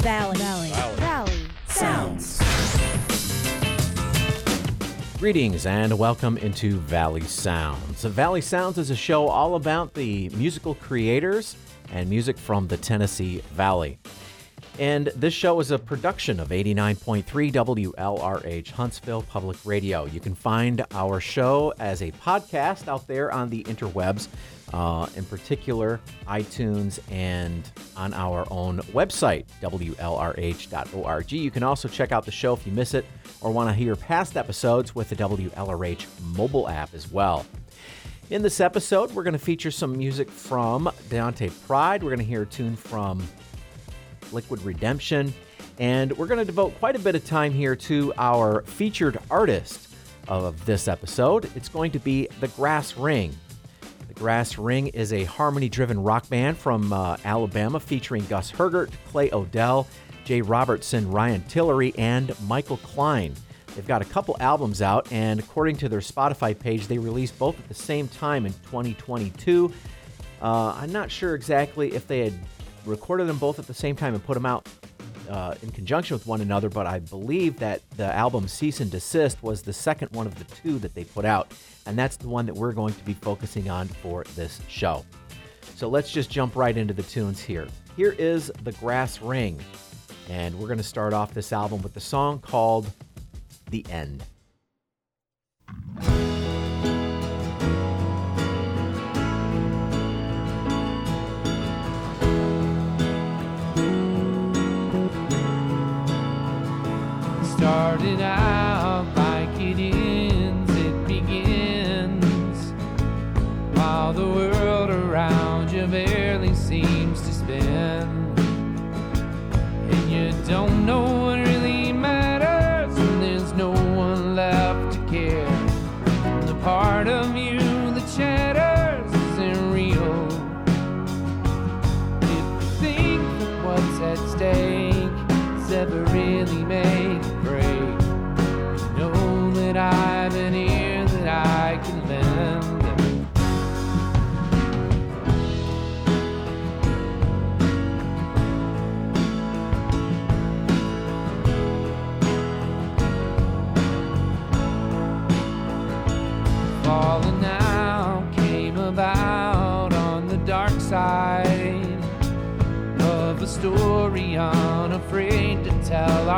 Valley. Valley. Valley. Sounds. Greetings and welcome into Valley Sounds. Valley Sounds is a show all about the musical creators and music from the Tennessee Valley. And this show is a production of 89.3 WLRH Huntsville Public Radio. You can find our show as a podcast out there on the interwebs, uh, in particular iTunes and on our own website, WLRH.org. You can also check out the show if you miss it or want to hear past episodes with the WLRH mobile app as well. In this episode, we're going to feature some music from Deante Pride. We're going to hear a tune from Liquid Redemption. And we're going to devote quite a bit of time here to our featured artist of this episode. It's going to be The Grass Ring. The Grass Ring is a harmony driven rock band from uh, Alabama featuring Gus Hergert, Clay Odell, Jay Robertson, Ryan Tillery, and Michael Klein. They've got a couple albums out, and according to their Spotify page, they released both at the same time in 2022. Uh, I'm not sure exactly if they had recorded them both at the same time and put them out uh, in conjunction with one another, but I believe that the album Cease and Desist was the second one of the two that they put out, and that's the one that we're going to be focusing on for this show. So let's just jump right into the tunes here. Here is The Grass Ring, and we're going to start off this album with the song called The End. Started out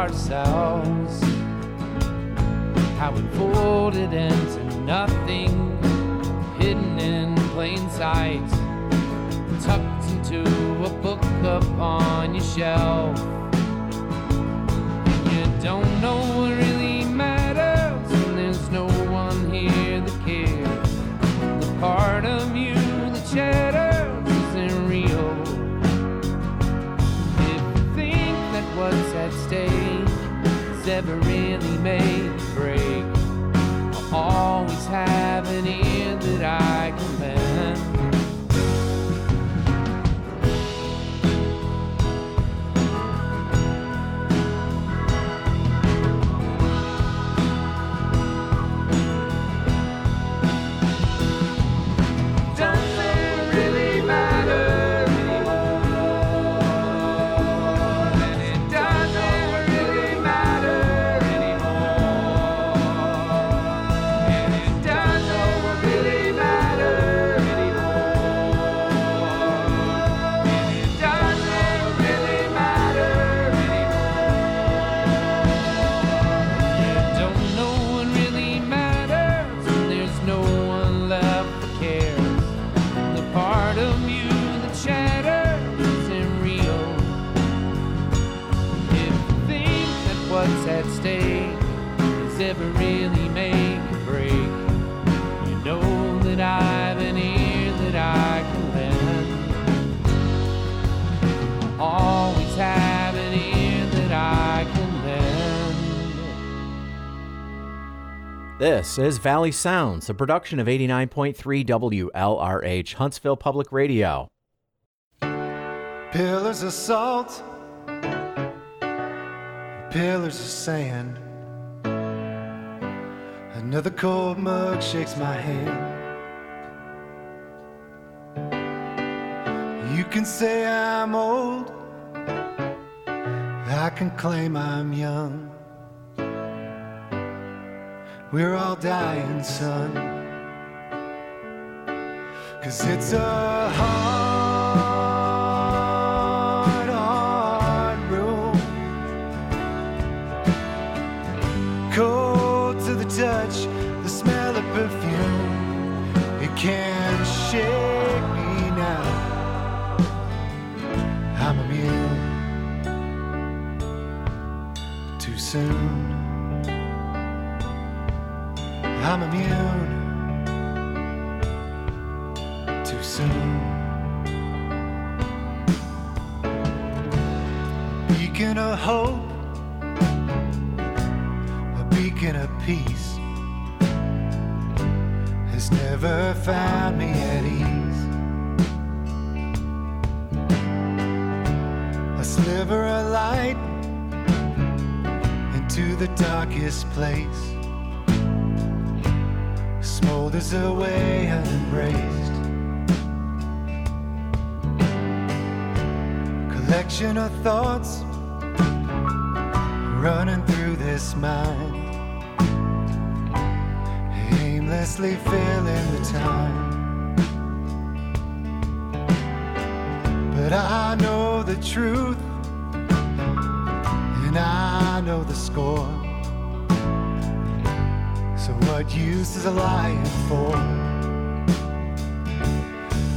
ourselves. How it folded into nothing hidden in plain sight tucked into a book upon your shelf really make or break, I'll always have This is Valley Sounds, a production of 89.3 WLRH Huntsville Public Radio. Pillars of salt, pillars of sand. Another cold mug shakes my hand. You can say I'm old, I can claim I'm young. We're all dying, son. Cause it's a hard, hard room. Cold to the touch, the smell of perfume. It can't shake me now. I'm immune. Too soon. I'm immune. Too soon. Beacon of hope, a beacon of peace, has never found me at ease. A sliver of light into the darkest place smolders away unembraced. Collection of thoughts running through this mind, aimlessly filling the time. But I know the truth, and I know the score. What use is a lying for?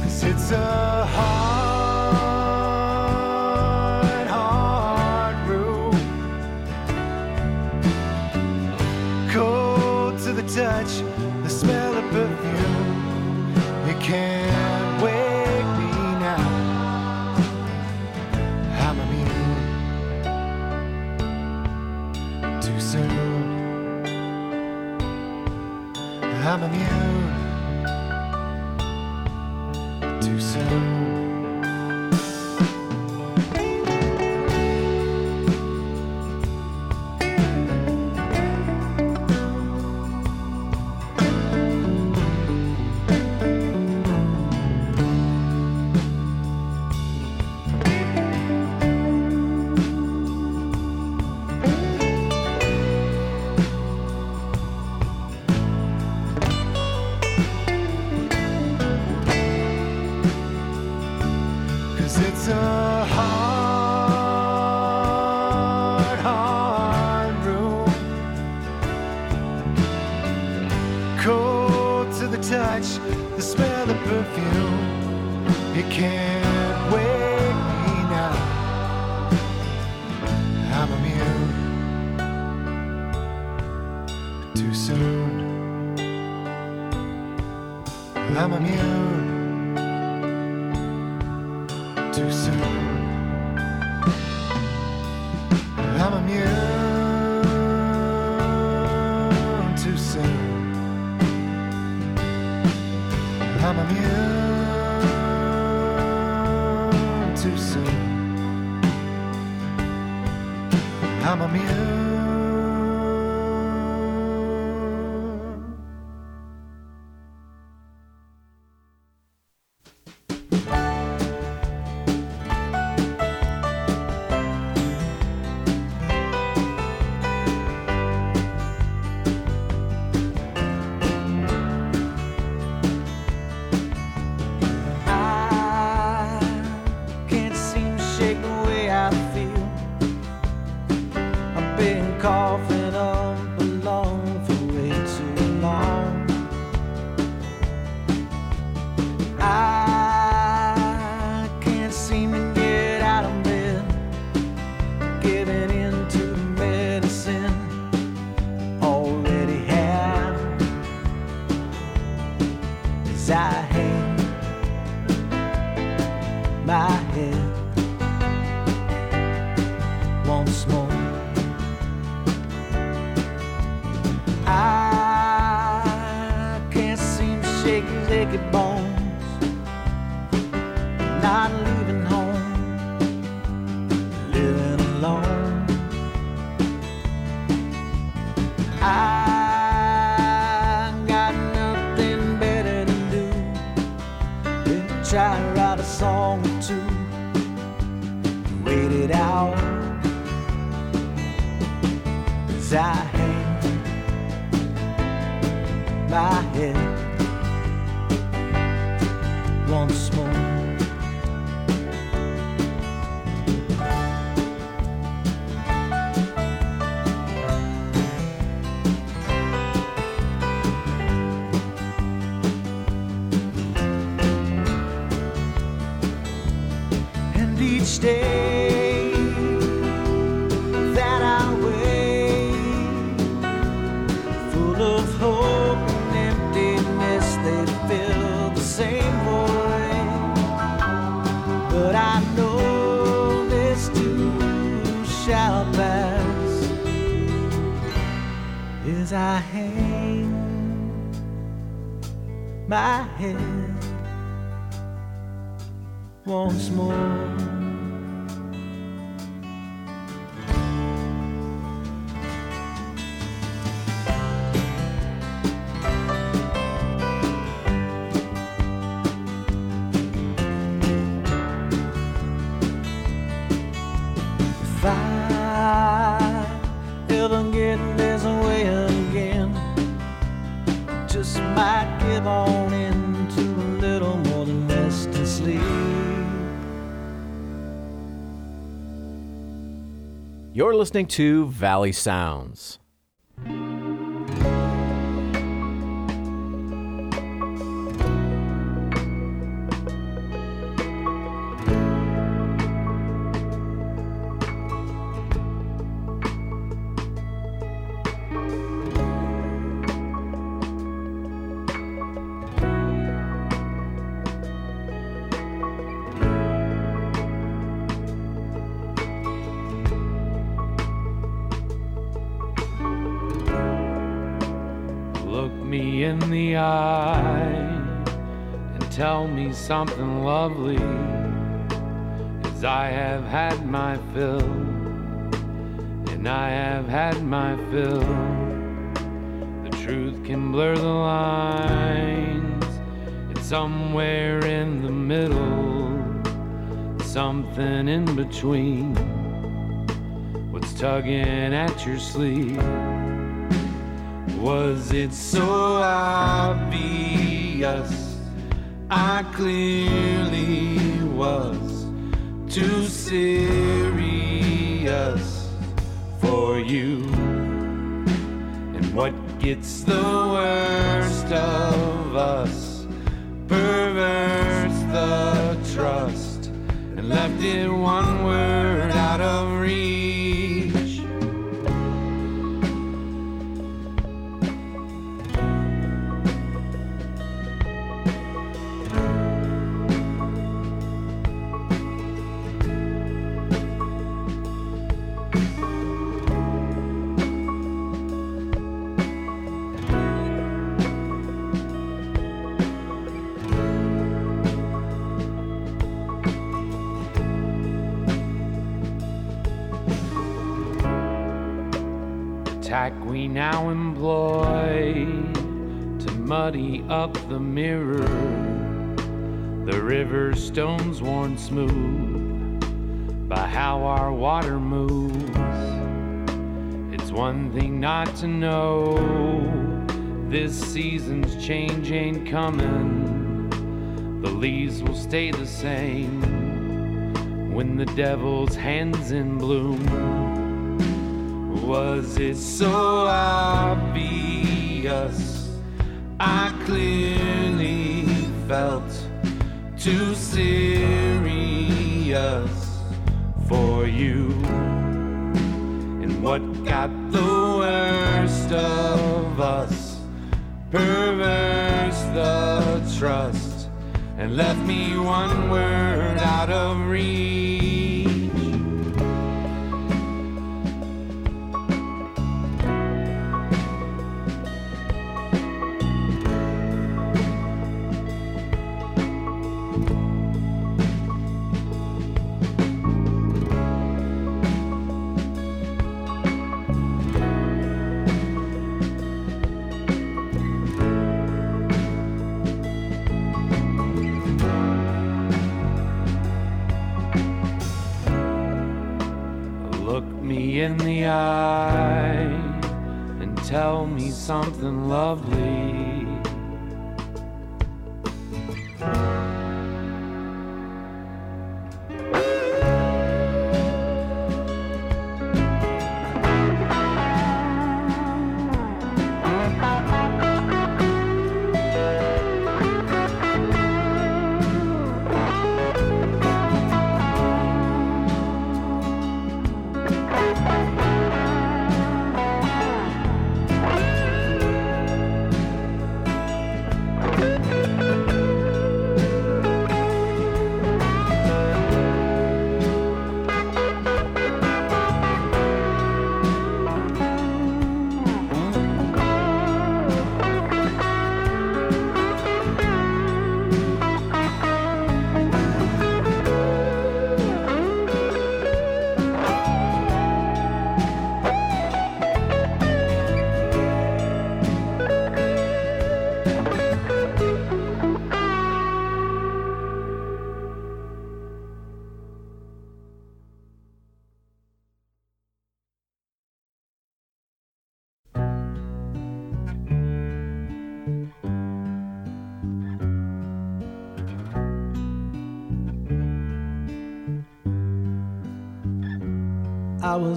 Cause it's a hard, hard room. Cold to the touch, I'm immune song or two. Wait it out as I hang my head once more. As I hang my head once more. Listening to Valley Sounds. In the eye and tell me something lovely. As I have had my fill, and I have had my fill. The truth can blur the lines, it's somewhere in the middle, something in between. What's tugging at your sleeve? Was it so obvious? I clearly was too serious for you. And what gets the worst of us? Perverse the trust and left it one tack we now employ to muddy up the mirror. The river stones worn smooth by how our water moves. It's one thing not to know this season's change ain't coming. The leaves will stay the same when the devil's hands in bloom. Was it so obvious? I clearly felt too serious for you. And what got the worst of us? Perverse the trust and left me one word out of reach. Me in the eye and tell me something lovely.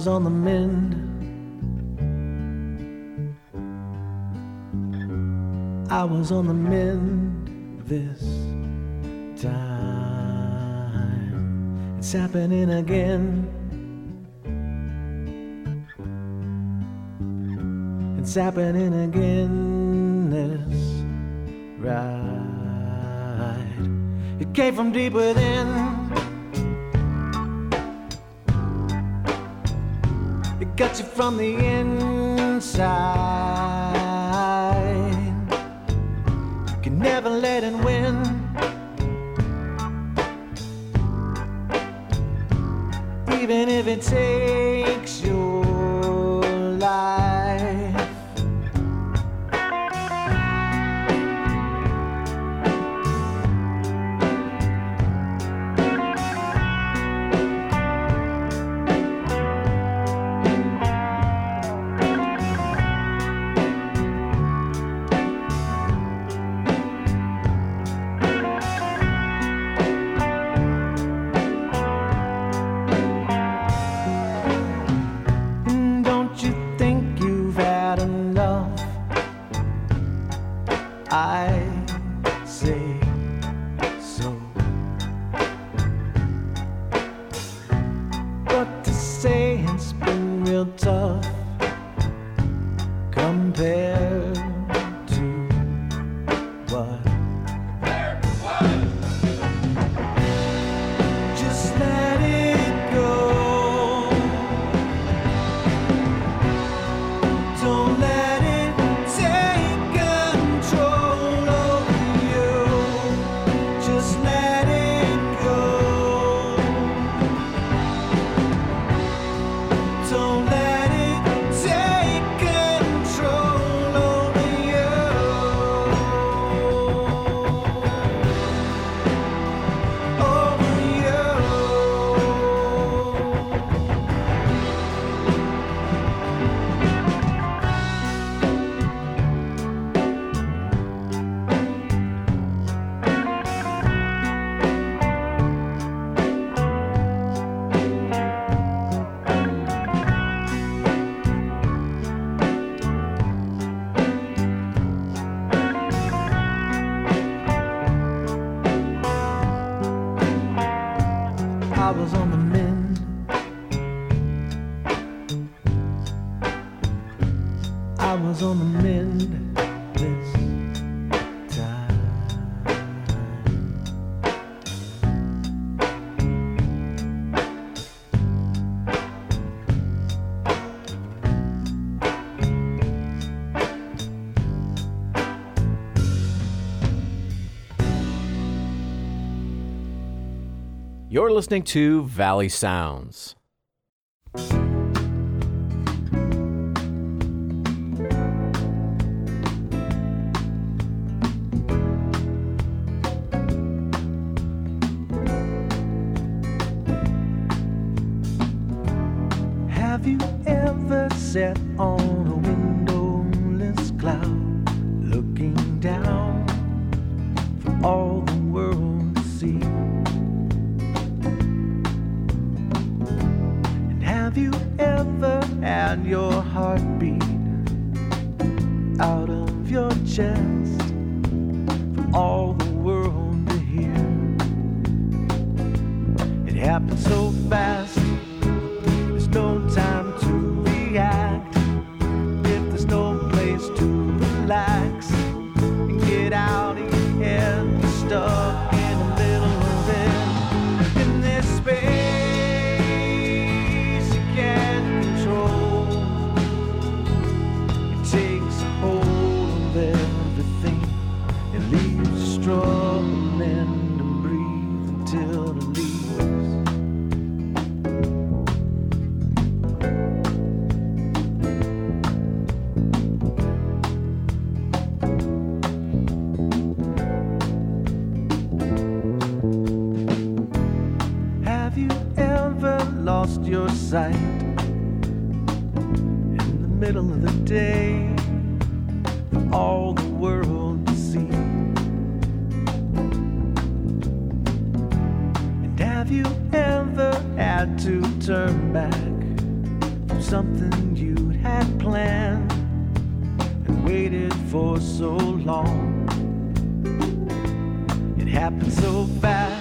Was on the mend. I was on the mend this time. It's happening again. It's happening again. This right. It came from deep within. From the inside. You can never let it win. Even if it takes You're listening to Valley Sounds. Have you ever sat on for so long. It happened so fast.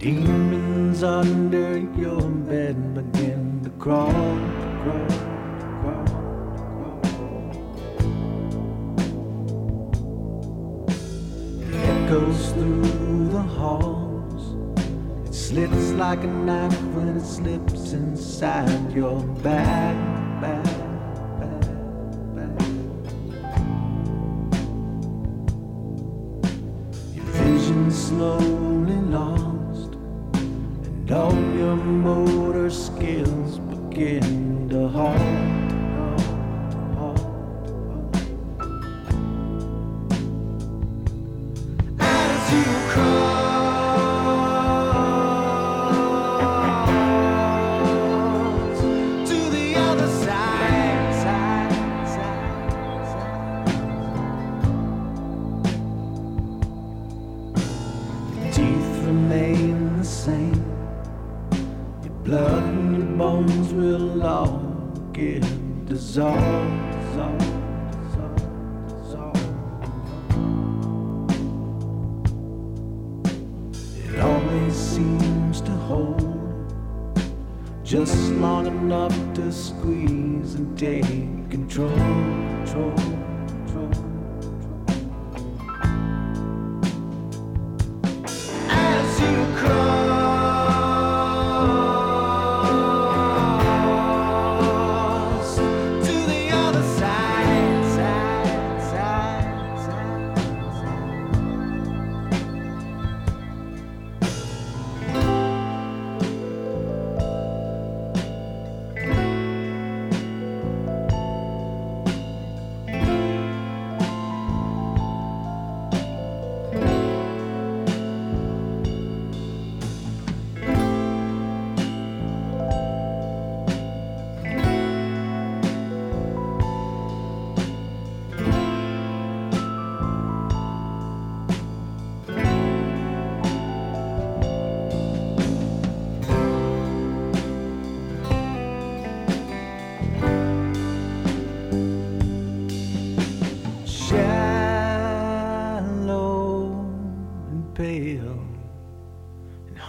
Demons under your bed begin to crawl, crawl, crawl, crawl. It echoes through the halls. It slits like a knife when it slips inside your back, back.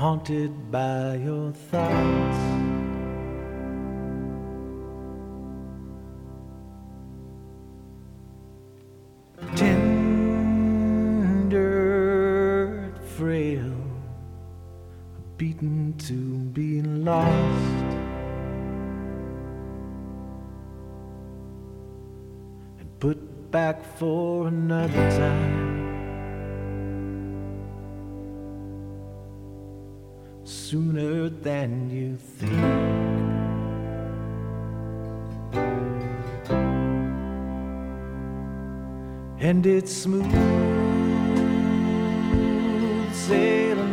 Haunted by your thoughts. Tender, frail, beaten to be lost. And put back for another time. Sooner than you think. And it's smooth sailing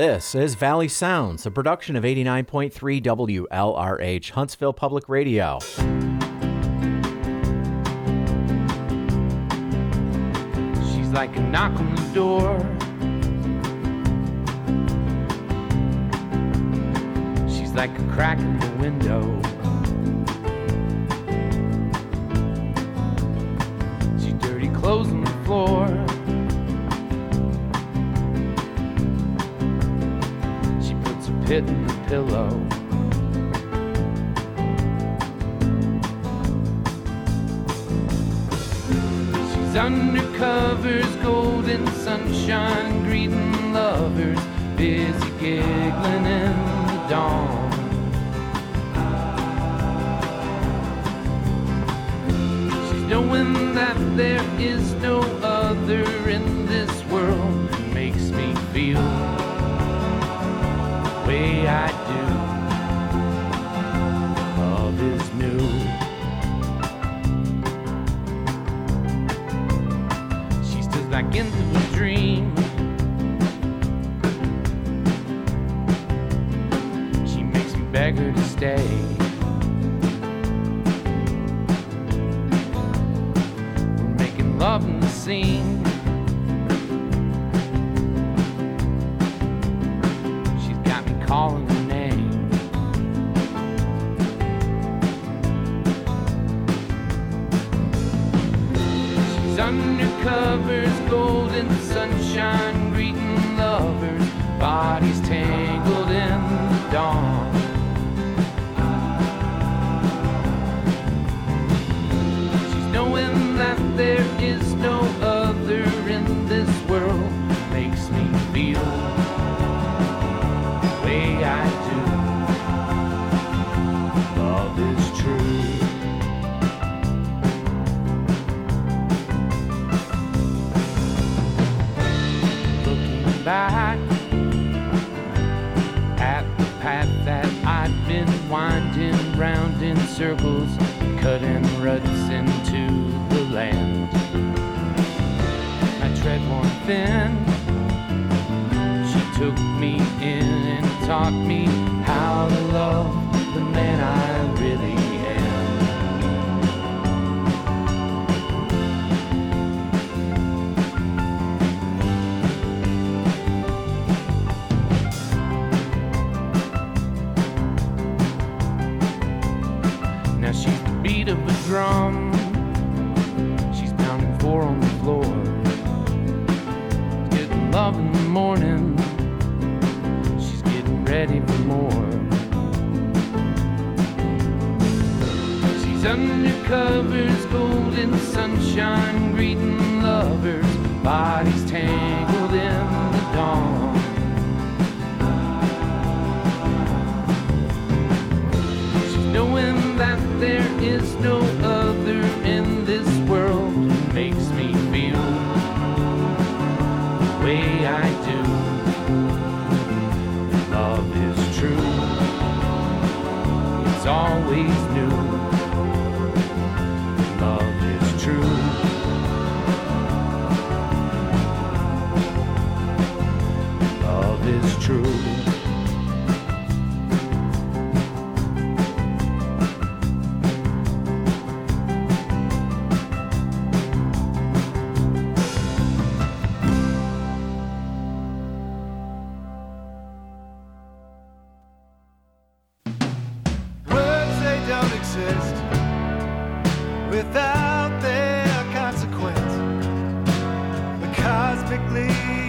This is Valley Sounds, a production of 89.3 WLRH, Huntsville Public Radio. She's like a knock on the door. She's like a crack in the window. She dirty clothes on the floor. In the pillow. She's undercovers, golden sunshine, greeting lovers, busy giggling in the dawn. She's knowing that there is no other in this world makes me feel way I do. Love is new. She steps back into a dream. She makes me beg her to stay. We're making love in the scene. Sunshine, circles, cutting ruts into the land. I tread one thin. She took me in and taught me please.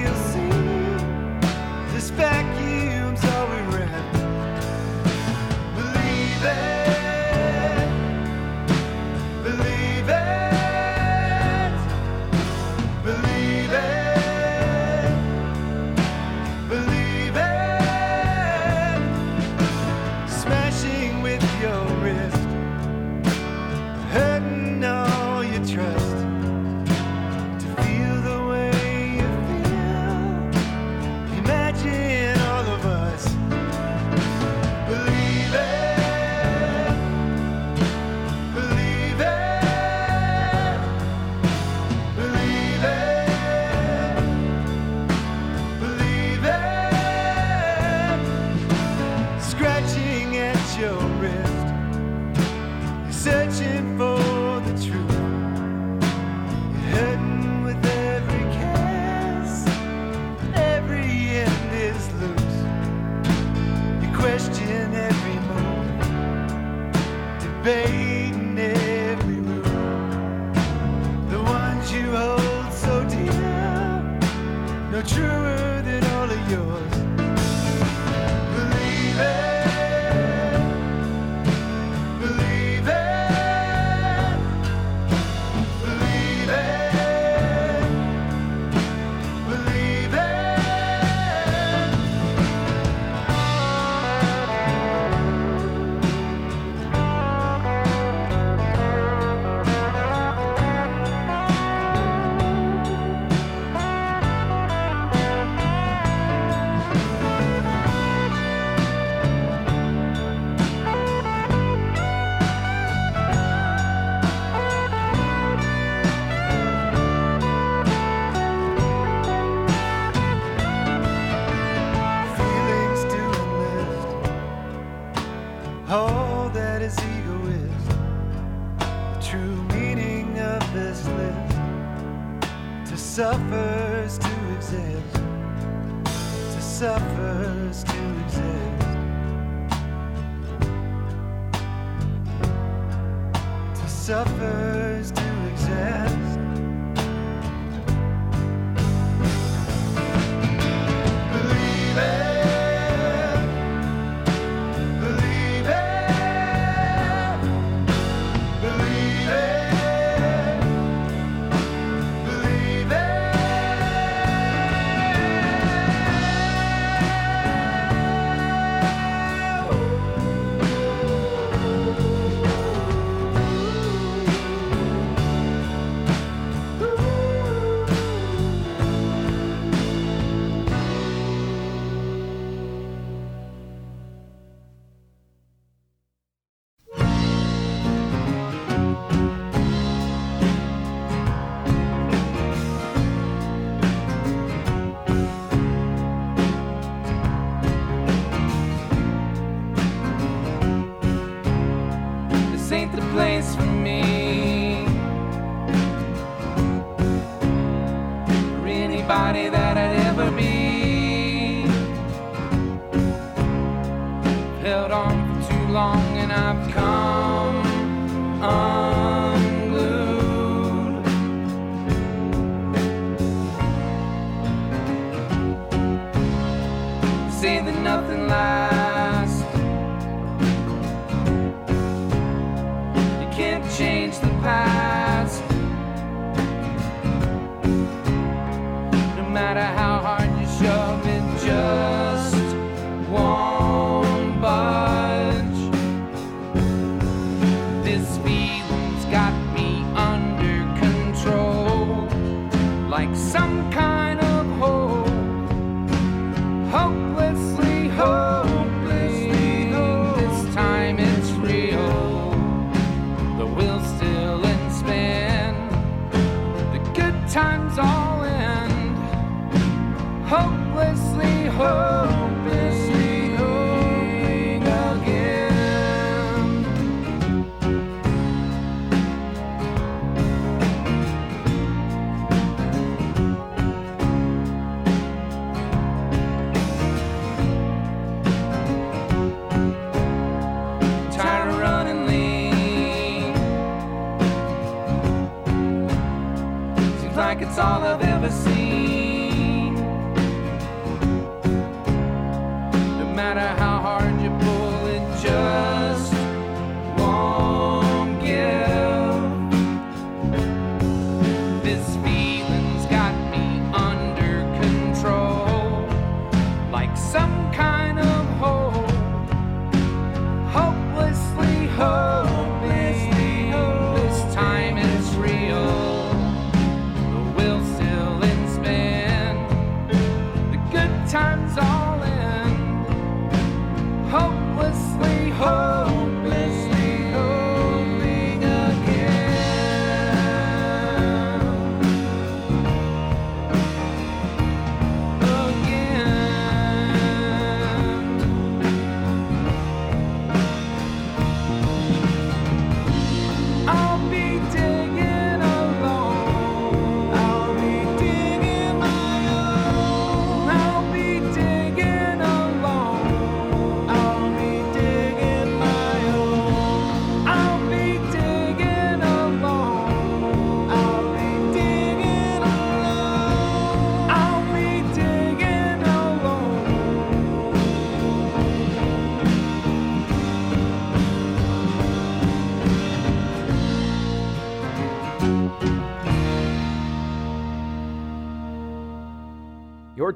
it's all I've ever seen.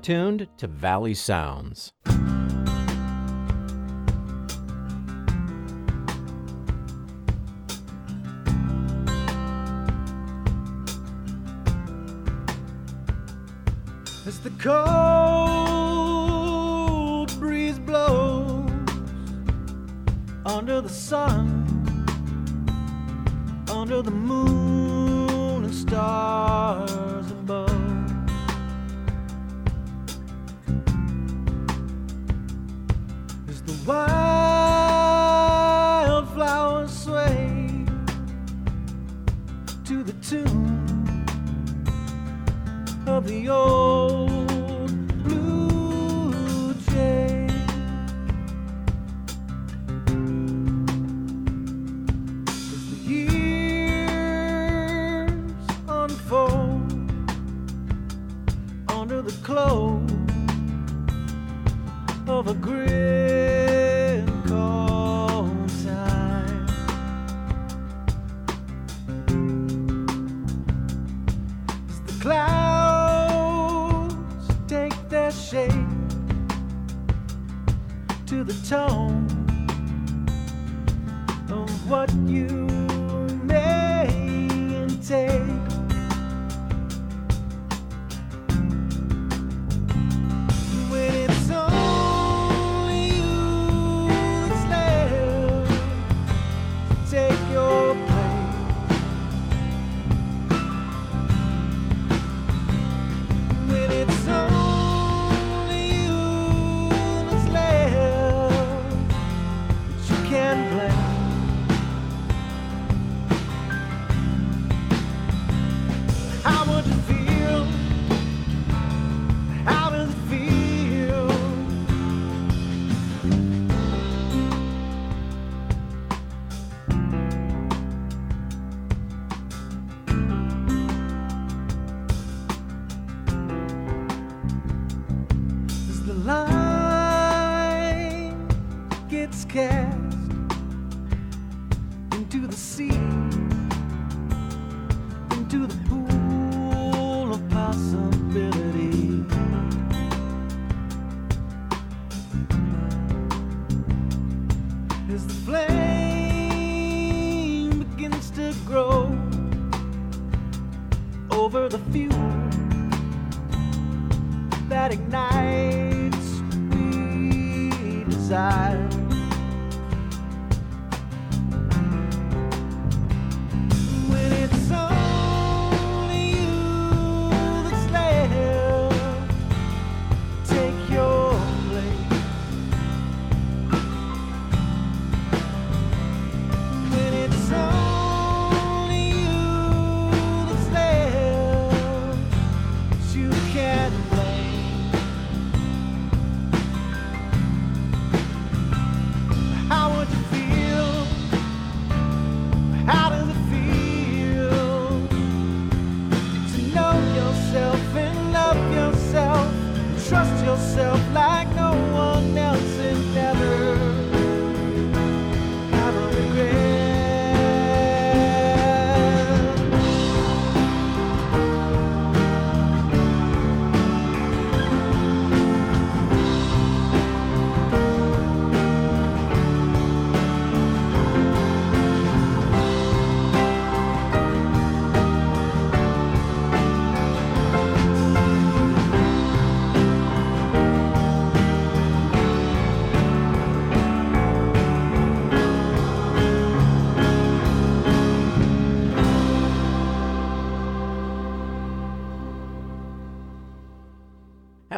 tuned to Valley Sounds. As the cold breeze blows under the sun, under the moon and stars.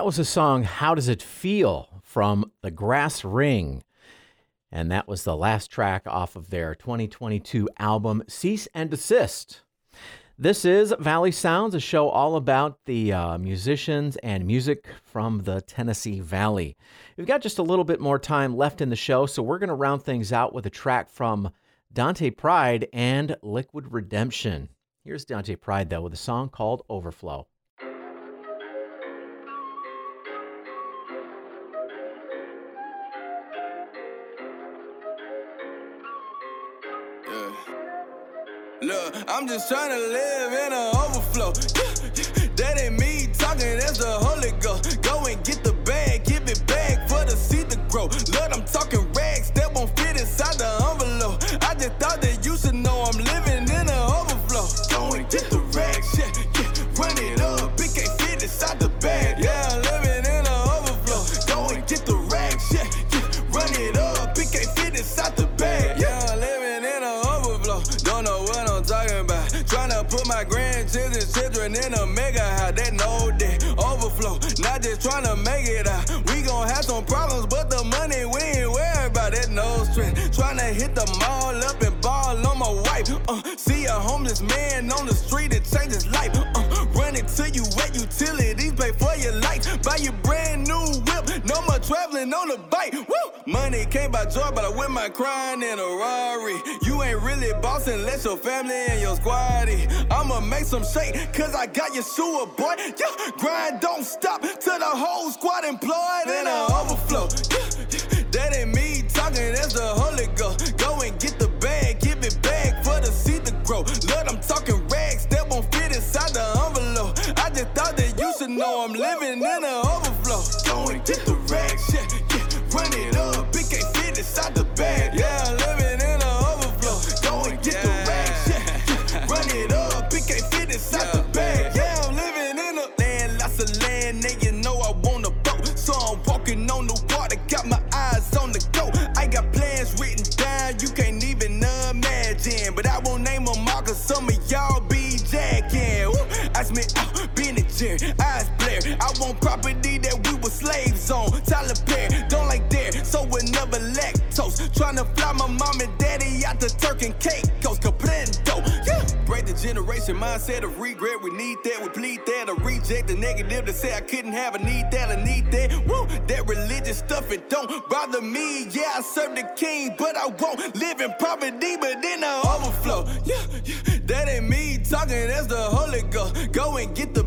Was a song, How Does It Feel, from The Grass Ring. And that was the last track off of their 2022 album, Cease and Desist. This is Valley Sounds, a show all about the uh, musicians and music from the Tennessee Valley. We've got just a little bit more time left in the show, so we're going to round things out with a track from Dante Pride and Liquid Redemption. Here's Dante Pride, though, with a song called Overflow. Look, I'm just trying to live in an overflow. Yeah, yeah. That ain't me talking, that's the Holy Ghost. Go and get the bag, give it back for the seed to grow. Lord, I'm talking rags that won't fit inside the tryna make it out. We gon' have some problems, but the money we ain't worried about. That no stress. Tryna hit the mall up and ball on my wife. Uh, see a homeless man on the street, it changes life. Uh, run it you wet utilities, pay for your lights. Buy you brand traveling on a bike. Woo! Money came by joy, but I went my crying in a Rari. You ain't really boss unless your family and your squaddy. I'ma make some shake, cause I got your shoe, boy. Yeah, grind don't stop till the whole squad employed in a overflow. Yeah, yeah, that ain't me talking, that's the Holy Ghost. Go and get the bag, give it back for the seed to grow. Lord, I'm talking rags that won't fit inside the envelope. I just thought that you should know I'm living in an overflow. Go and get the property that we were slaves on. Tyler Perry, don't like that, so we never lactose. Tryna fly my mom and daddy out the Turk and Caicos, Caprendo. Yeah. Break the generation mindset of regret. We need that, we plead that. I reject the negative to say I couldn't have a need that, I need that. Woo, that religious stuff, it don't bother me. Yeah, I serve the king, but I won't live in poverty, but then I overflow. Yeah, yeah, that ain't me talking, that's the Holy Ghost. Go and get the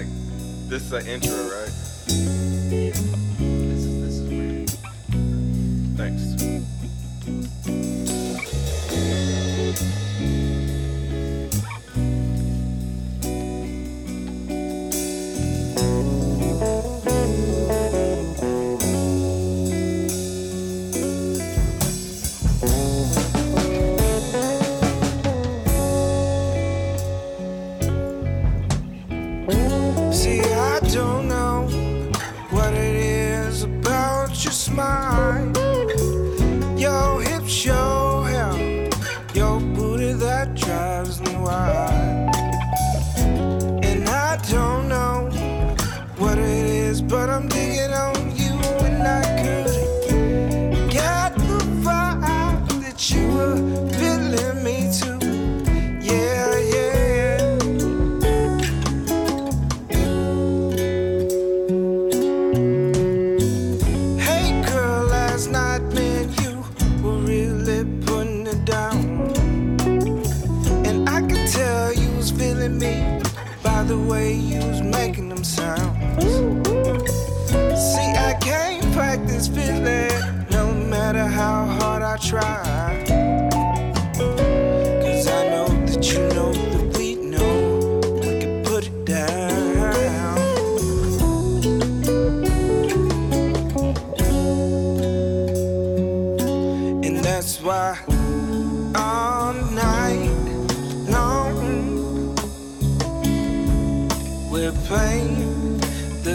like this is an intro, right? Yeah.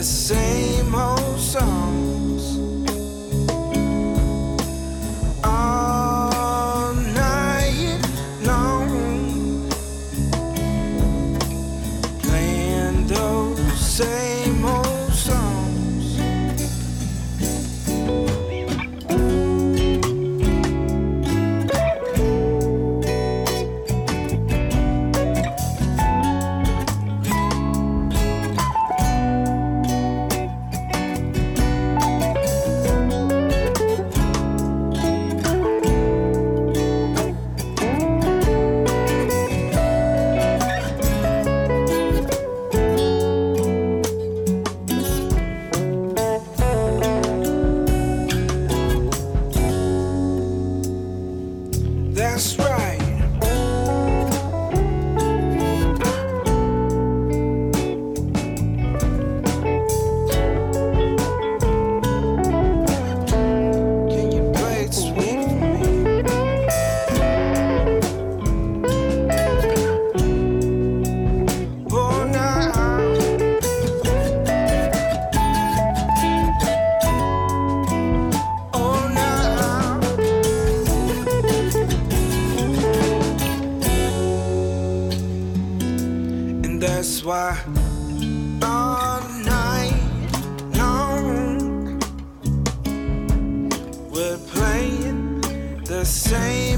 same home. same